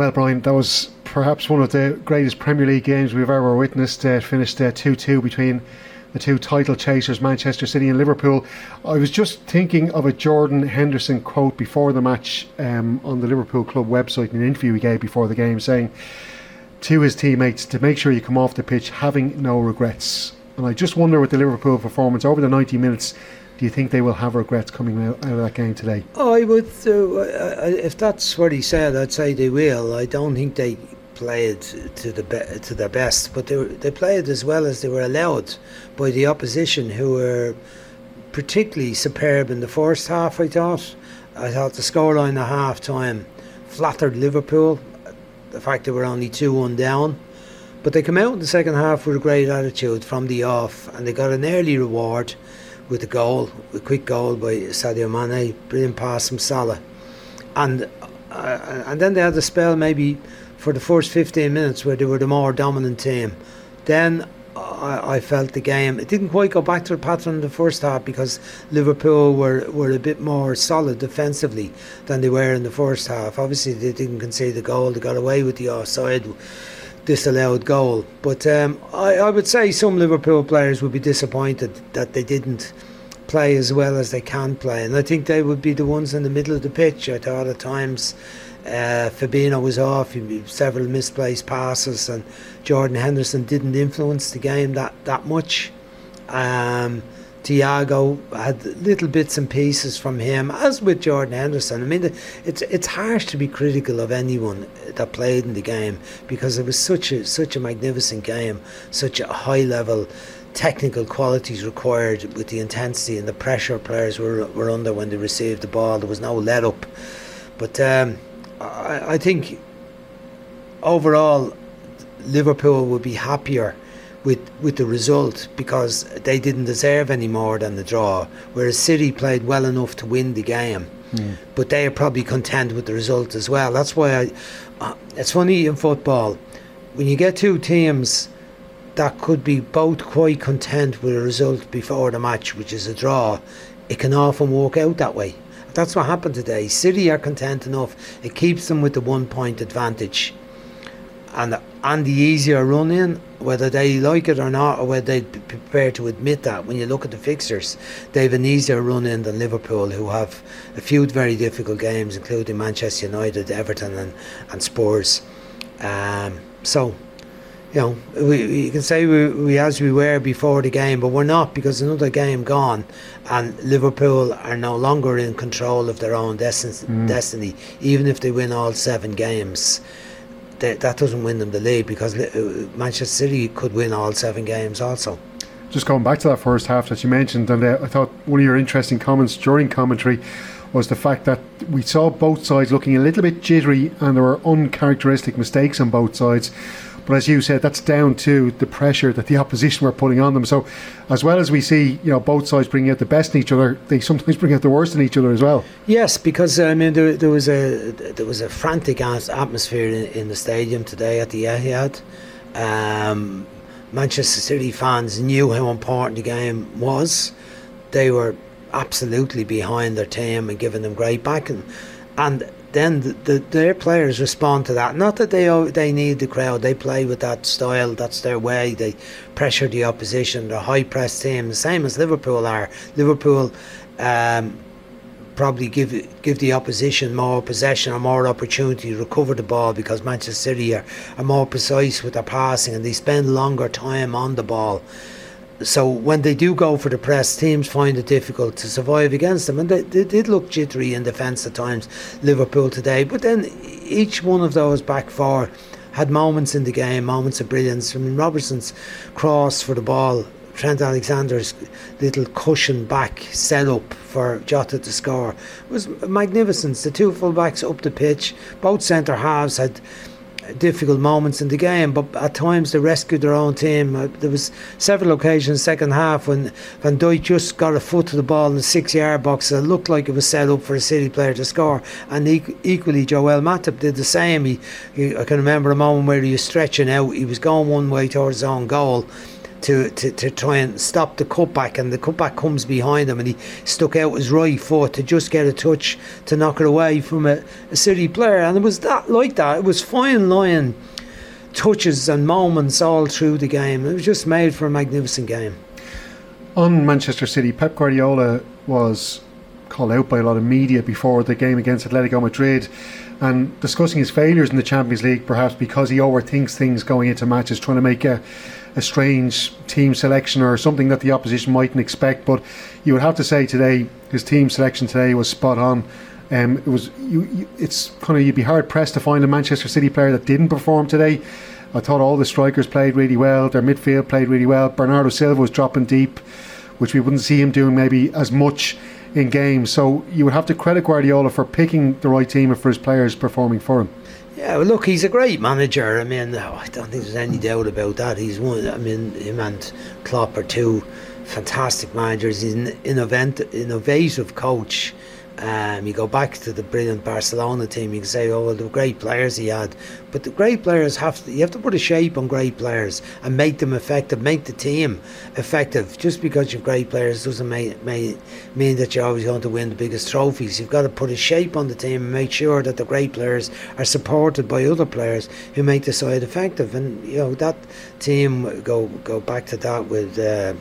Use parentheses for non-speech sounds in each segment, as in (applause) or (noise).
Well, Brian, that was perhaps one of the greatest Premier League games we've ever witnessed. Uh, finished uh, 2 2 between the two title chasers, Manchester City and Liverpool. I was just thinking of a Jordan Henderson quote before the match um, on the Liverpool club website in an interview he gave before the game, saying to his teammates to make sure you come off the pitch having no regrets. And I just wonder with the Liverpool performance over the 90 minutes, do you think they will have regrets coming out, out of that game today? Oh, I would. Uh, if that's what he said, I'd say they will. I don't think they played to the be- to their best, but they were, they played as well as they were allowed by the opposition, who were particularly superb in the first half. I thought. I thought the scoreline at half time flattered Liverpool. The fact they were only two one down, but they came out in the second half with a great attitude from the off, and they got an early reward with a goal, a quick goal by Sadio Mane, brilliant pass from Salah, and uh, and then they had a spell maybe for the first 15 minutes where they were the more dominant team. Then I, I, felt the game it didn't quite go back to the pattern in the first half because Liverpool were, were a bit more solid defensively than they were in the first half. Obviously, they didn't concede the goal; they got away with the offside disallowed goal. But um, I, I would say some Liverpool players would be disappointed that they didn't play as well as they can play, and I think they would be the ones in the middle of the pitch. I thought at times uh, Fabinho was off, he, several misplaced passes, and Jordan Henderson didn't influence the game that, that much. Um, Thiago had little bits and pieces from him, as with Jordan Henderson. I mean, it's it's harsh to be critical of anyone that played in the game because it was such a such a magnificent game, such a high level technical qualities required with the intensity and the pressure players were were under when they received the ball. There was no let up, but. Um, I, I think overall Liverpool would be happier with with the result because they didn't deserve any more than the draw. Whereas City played well enough to win the game, mm. but they are probably content with the result as well. That's why I. Uh, it's funny in football when you get two teams that could be both quite content with a result before the match, which is a draw. It can often work out that way. That's what happened today. City are content enough. It keeps them with the one point advantage. And and the easier run in, whether they like it or not, or whether they prepare to admit that, when you look at the fixtures, they have an easier run in than Liverpool, who have a few very difficult games, including Manchester United, Everton, and, and Spurs. Um, so you know, we, we can say we, we as we were before the game, but we're not because another game gone, and Liverpool are no longer in control of their own destiny. Mm. destiny even if they win all seven games, they, that doesn't win them the league because uh, Manchester City could win all seven games also. Just going back to that first half that you mentioned, and uh, I thought one of your interesting comments during commentary was the fact that we saw both sides looking a little bit jittery and there were uncharacteristic mistakes on both sides. But as you said, that's down to the pressure that the opposition were putting on them. So, as well as we see, you know, both sides bringing out the best in each other, they sometimes bring out the worst in each other as well. Yes, because I mean, there, there was a there was a frantic atmosphere in, in the stadium today at the Etihad. Um, Manchester City fans knew how important the game was. They were absolutely behind their team and giving them great backing. And then the, the, their players respond to that. Not that they they need the crowd. They play with that style. That's their way. They pressure the opposition. They're high press team, same as Liverpool are. Liverpool um, probably give give the opposition more possession or more opportunity to recover the ball because Manchester City are, are more precise with their passing and they spend longer time on the ball so when they do go for the press, teams find it difficult to survive against them, and they, they did look jittery in defence at times. Liverpool today, but then each one of those back four had moments in the game, moments of brilliance. I mean, Robertson's cross for the ball, Trent Alexander's little cushion back set up for Jota to score was magnificent. The two fullbacks up the pitch, both centre halves had difficult moments in the game, but at times they rescued their own team. Uh, there was several occasions second half when Van Dijk just got a foot to the ball in the six yard box. It looked like it was set up for a City player to score, and e- equally Joel Matip did the same. He, he, I can remember a moment where he was stretching out. He was going one way towards his own goal. To, to, to try and stop the cutback, and the cutback comes behind him, and he stuck out his right foot to just get a touch to knock it away from a, a City player, and it was that like that. It was fine line touches and moments all through the game. It was just made for a magnificent game. On Manchester City, Pep Guardiola was called out by a lot of media before the game against Atletico Madrid and discussing his failures in the Champions League, perhaps because he overthinks things going into matches, trying to make a, a strange team selection or something that the opposition mightn't expect. But you would have to say today, his team selection today was spot on. Um, it was you, you, It's kind of you'd be hard pressed to find a Manchester City player that didn't perform today. I thought all the strikers played really well. Their midfield played really well. Bernardo Silva was dropping deep, which we wouldn't see him doing maybe as much in games. So you would have to credit Guardiola for picking the right team and for his players performing for him. Yeah, well, look, he's a great manager. I mean, I don't think there's any doubt about that. He's one. I mean, him and Klopp are two fantastic managers. He's an innovative coach. Um, you go back to the brilliant Barcelona team, you can say, oh, well, the great players he had. But the great players have to, you have to put a shape on great players and make them effective, make the team effective. Just because you've great players doesn't make, mean that you're always going to win the biggest trophies. You've got to put a shape on the team and make sure that the great players are supported by other players who make the side effective. And, you know, that team, go, go back to that with. Uh,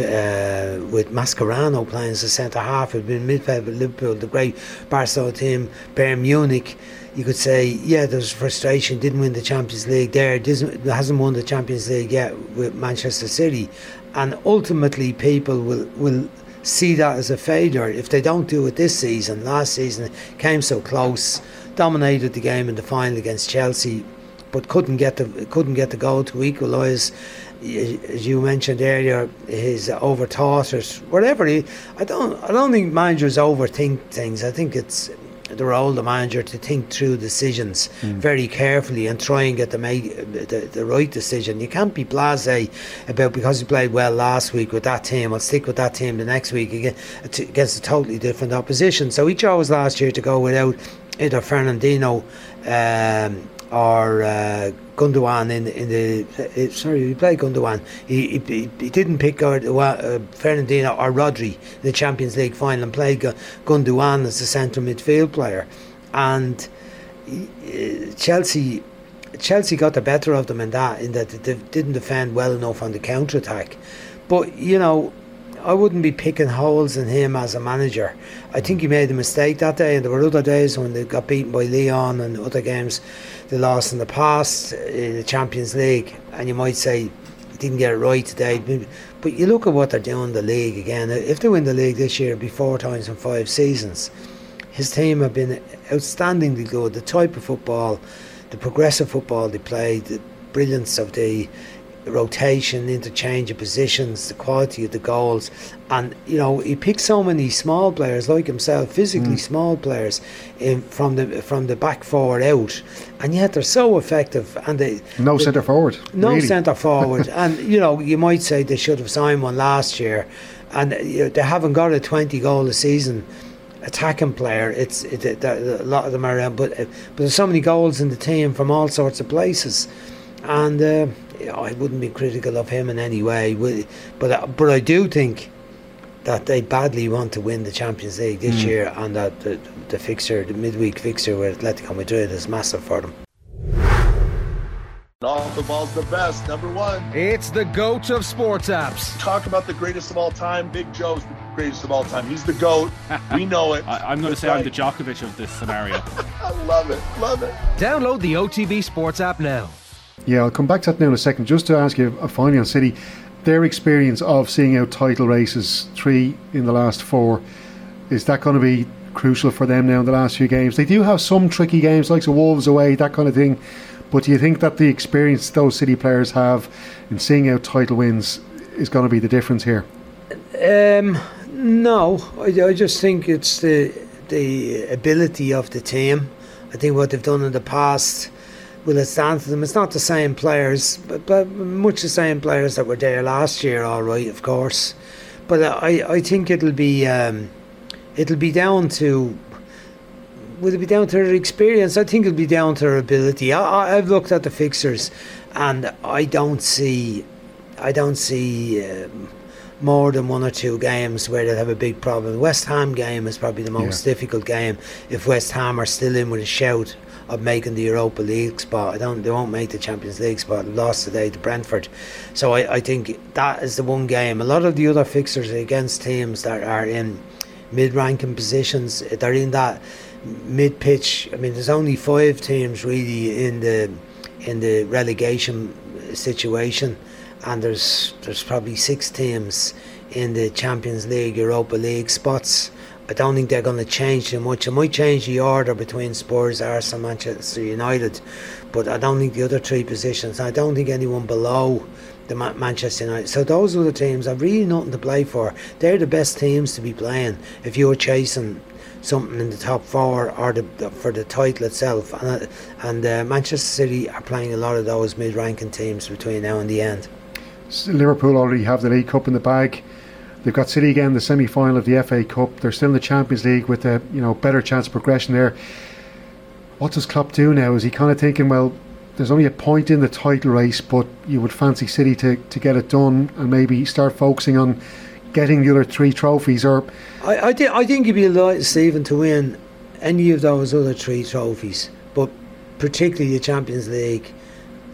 uh, with Mascherano playing as a centre half, had been midfield with Liverpool, the great Barcelona team, Bayern Munich. You could say, yeah, there's frustration, didn't win the Champions League there, hasn't won the Champions League yet with Manchester City. And ultimately, people will, will see that as a failure if they don't do it this season. Last season came so close, dominated the game in the final against Chelsea, but couldn't get the couldn't get the goal to equalise as you mentioned earlier, his overthought or whatever. He, I don't, I don't think managers overthink things. I think it's the role of the manager to think through decisions mm. very carefully and try and get the, make, the, the right decision. You can't be blasé about because he played well last week with that team. I'll stick with that team the next week against a totally different opposition. So he chose last year to go without either Fernandinho. Um, or uh, Gundogan in in the uh, sorry he played Gundogan he, he, he didn't pick uh, Fernandinho or Rodri in the Champions League final and played Gundogan as the centre midfield player. And uh, Chelsea Chelsea got the better of them in that in that they didn't defend well enough on the counter attack but you know I wouldn't be picking holes in him as a manager. I think he made a mistake that day, and there were other days when they got beaten by Lyon and other games they lost in the past in the Champions League, and you might say he didn't get it right today. But you look at what they're doing in the league again. If they win the league this year, it'll be four times in five seasons. His team have been outstandingly good. The type of football, the progressive football they play, the brilliance of the rotation, interchange of positions, the quality of the goals, and you know he picked so many small players like himself, physically mm. small players, in, from the from the back forward out, and yet they're so effective. And they no centre forward, no really. centre forward, (laughs) and you know you might say they should have signed one last year, and you know, they haven't got a twenty goal a season attacking player. It's it, it, a lot of them are, but but there's so many goals in the team from all sorts of places, and. Uh, I wouldn't be critical of him in any way, but uh, but I do think that they badly want to win the Champions League this mm. year, and that the, the fixture, the midweek fixture with Atletico Madrid, is massive for them. Off the ball's the best, number one. It's the GOAT of sports apps. Talk about the greatest of all time. Big Joe's the greatest of all time. He's the GOAT. (laughs) we know it. I, am going to say right. I'm the Djokovic of this scenario. (laughs) I love it. Love it. Download the OTB Sports app now. Yeah, I'll come back to that now in a second. Just to ask you a final on City, their experience of seeing out title races, three in the last four, is that going to be crucial for them now in the last few games? They do have some tricky games, like the Wolves away, that kind of thing. But do you think that the experience those City players have in seeing out title wins is going to be the difference here? Um, no, I, I just think it's the the ability of the team. I think what they've done in the past will it stand for them? It's not the same players, but, but much the same players that were there last year. All right, of course, but I I think it'll be um, it'll be down to. Will it be down to their experience? I think it'll be down to their ability. I, I've looked at the fixtures, and I don't see I don't see um, more than one or two games where they'll have a big problem. West Ham game is probably the most Yeah. difficult game if West Ham are still in with a shout of making the Europa League spot. I don't they won't make the Champions League spot. Lost today to Brentford. So I, I think that is the one game. A lot of the other fixtures are against teams that are in mid ranking positions. Eh, they're in that mid pitch. I mean there's only five teams really in the in the relegation situation and there's there's probably six teams in the Champions League, Europa League spots. I don't think they're going to change too much. It might change the order between Spurs, Arsenal, Manchester United, but I don't think the other three positions. I don't think anyone below the Ma- Manchester United. So those are the teams I've really nothing to play for. They're the best teams to be playing if you're chasing something in the top four or the, the- for the title itself. And, uh, and uh, Manchester City are playing a lot of those mid-ranking teams between now and the end. Liverpool already have the League Cup in the bag. They've got City again, in the semi-final of the FA Cup. They're still in the Champions League with a you know better chance of progression there. What does Klopp do now? Is he kind of thinking, well, there's only a point in the title race, but you would fancy City to, to get it done and maybe start focusing on getting the other three trophies? Or I, I, thi- I think you'd be delighted, Stephen, to win any of those other three trophies, but particularly the Champions League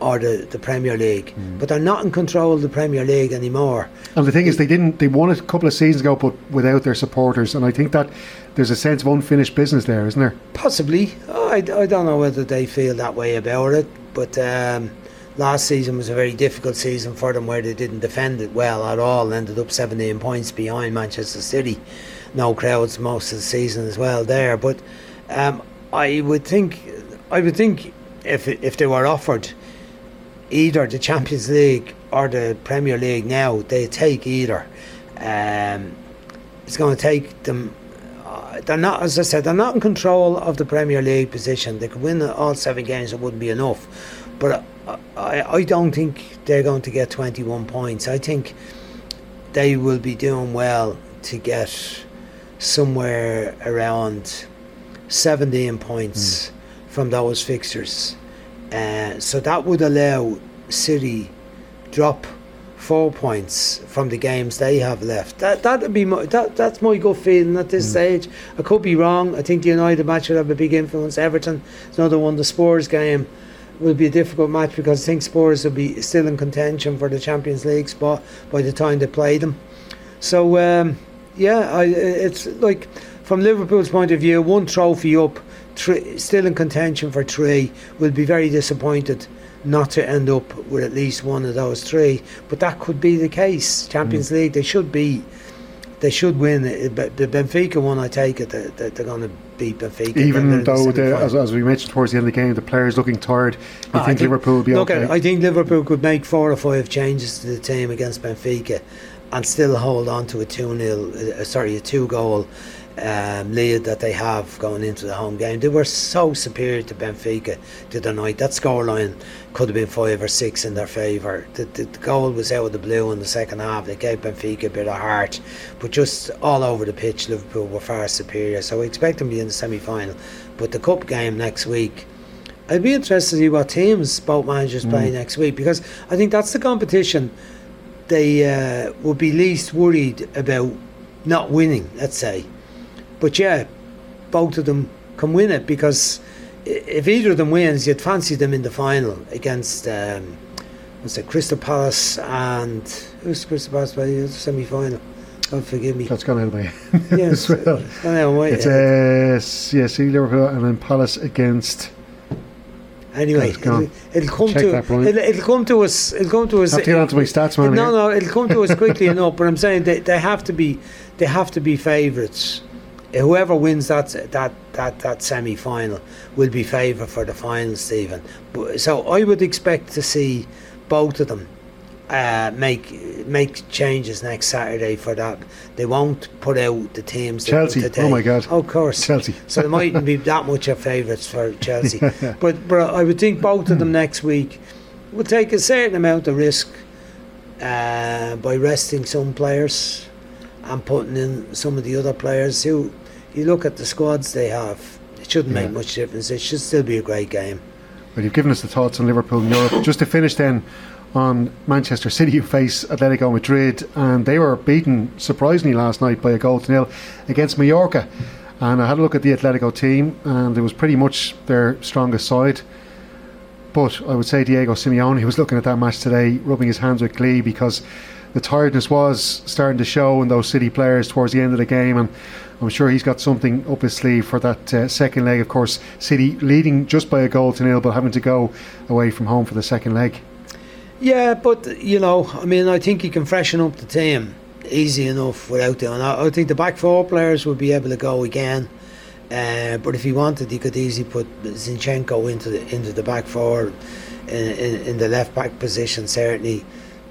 or the, the Premier League. But they're not in control of the Premier League anymore. and the thing is, they didn't. They won it a couple of seasons ago, but without their supporters. And I think that there's a sense of unfinished business there, isn't there? Possibly. I, I don't know whether they feel that way about it, but um, last season was a very difficult season for them where they didn't defend it well at all ended up 17 points behind Manchester City. No crowds most of the season as well there, but um, I would think I would think if if they were offered either the Champions League or the Premier League now, they take either. Um, it's going to take them. Uh, they're not, as I said, they're not in control of the Premier League position. They could win all seven games; it wouldn't be enough. But I, I, I don't think they're going to get 21 points. I think they will be doing well to get somewhere around 17 points from those fixtures. Uh, so that would allow City drop four points from the games they have left. That that would be my, that that's my gut feeling at this stage. I could be wrong. I think the United match will have a big influence. Everton is another one. The Spurs game will be a difficult match because I think Spurs will be still in contention for the Champions League spot by the time they play them. So um, yeah, I, it's like from Liverpool's point of view, one trophy up, three, still in contention for three, will be very disappointed not to end up with at least one of those three. But that could be the case. Champions hmm. League, they should be. They should win. Uh, but The Benfica one, I take it that that they're going to beat Benfica. Even though, the, as, as we mentioned towards the end of the game, the players looking tired, you I think, Liverpool will be look, okay? I think Liverpool could make four or five changes to the team against Benfica and still hold on to a 2 0, uh, uh, sorry, a two goal um, lead that they have going into the home game. They were so superior to Benfica to the other night. That scoreline could have been five or six in their favour. The, the, the goal was out of the blue in the second half. They gave Benfica a bit of heart, but just all over the pitch, Liverpool were far superior. So we expect them to be in the semi final. But the cup game next week. I'd be interested to see what teams both managers play next week because I think that's the competition they uh, would be least worried about not winning, let's say. But yeah, both of them can win it because if either of them wins, you'd fancy them in the final against um, what's it, Crystal Palace and who's Crystal Palace in the semi final? God forgive me. That's gone out of my head (laughs) Yes, as (laughs) well. Why- It's uh, yeah, City, Liverpool, and then Palace against. Anyway, Guys, go on. it'll, it'll come Check to it'll, it'll come to us. It'll come to us. Have to get onto my stats, man. no, here. no, it'll come to us quickly (laughs) enough. But I'm saying they, they have to be they have to be favourites. Whoever wins that that that that semi final will be favourite for the final, Stephen. But, so I would expect to see both of them uh, make make changes next Saturday for that. They won't put out the teams. Chelsea. today. Oh my God. Of course, Chelsea. (laughs) so they mightn't be that much of favourites for Chelsea. (laughs) (laughs) But but I would think both of them next week will take a certain amount of risk uh, by resting some players and putting in some of the other players who you look at the squads they have. It shouldn't Yeah. make much difference. It should still be a great game. Well, you've given us the thoughts on Liverpool and Europe. Just to finish then on Manchester City, who face Atletico Madrid, and they were beaten surprisingly last night by a goal to nil against Mallorca. And I had a look at the Atletico team, and it was pretty much their strongest side. But I would say Diego Simeone he was looking at that match today, rubbing his hands with glee because the tiredness was starting to show in those City players towards the end of the game, and I'm sure he's got something up his sleeve for that uh, second leg. Of course, City leading just by a goal to nil, but having to go away from home for the second leg. Yeah, but you know, I mean, I think he can freshen up the team easy enough without doing. I, I think the back four players would be able to go again. Uh, but if he wanted, he could easily put Zinchenko into the into the back four, in, in, in the left back position. Certainly,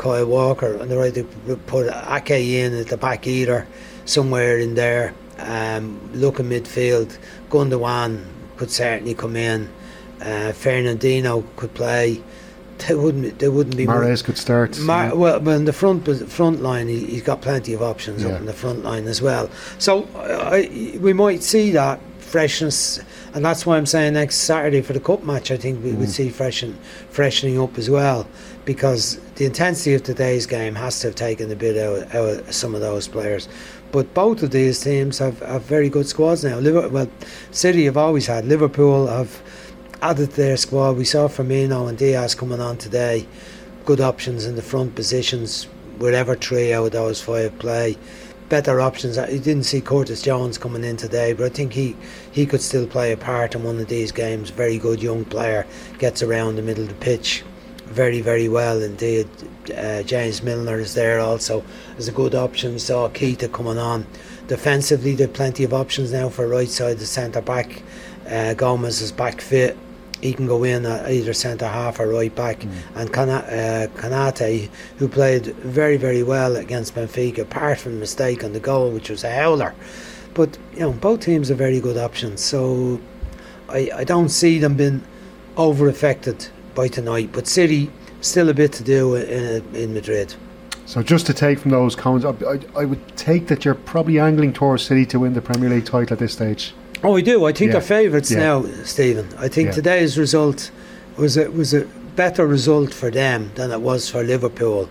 Kyle Walker on the right. To put Ake in at the back either, somewhere in there. Um, look in midfield. Gundogan could certainly come in. Uh, Fernandinho could play. They wouldn't. They wouldn't be. Mahrez could start. Mar- yeah. Well, but in the front front line, he, has got plenty of options yeah. up in the front line as well. So I, we might see that freshness, and that's why I'm saying next Saturday for the cup match, I think we mm. would see freshen, freshening up as well, because the intensity of today's game has to have taken a bit out, out of some of those players. But both of these teams have, have very good squads now. Liverpool, well, City have always had. Liverpool have added to their squad. We saw Firmino and Diaz coming on today. Good options in the front positions, wherever three out of those five play. Better options. I didn't see Curtis Jones coming in today, but I think he, he could still play a part in one of these games. Very good young player, gets around the middle of the pitch very, very well indeed. Uh, James Milner is there also as a good option. Saw Keita coming on. Defensively, there are plenty of options now for right side, the centre back. Uh, Gomez is back fit he can go in at either centre half or right back. Mm. And uh, Konate, who played very, very well against Benfica, apart from the mistake on the goal, which was a howler. But, you know, both teams are very good options. So I, I don't see them being over affected by tonight. But City, still a bit to do in, in Madrid. So just to take from those comments, I, I, would take that you're probably angling towards City to win the Premier League title at this stage. Oh, we do. I think yeah. they're favourites yeah. now, Stephen. I think yeah. today's result was a, was a better result for them than it was for Liverpool,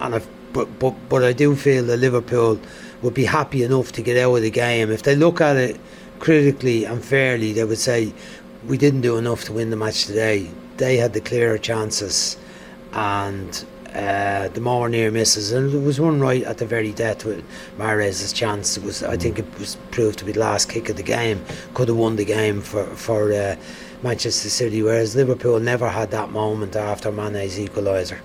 and I've, but, but but I do feel that Liverpool would be happy enough to get out of the game if they look at it critically and fairly. They would say we didn't do enough to win the match today. They had the clearer chances, and uh, the more near misses, and there was one right at the very death with Mahrez's chance. It was, I think, it was proved to be the last kick of the game. Could have won the game for for uh, Manchester City, whereas Liverpool never had that moment after Mane's equaliser.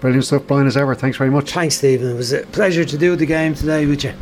Brilliant stuff, Brian, as ever. Thanks very much. Thanks, Stephen. It was a pleasure to do the game today with you.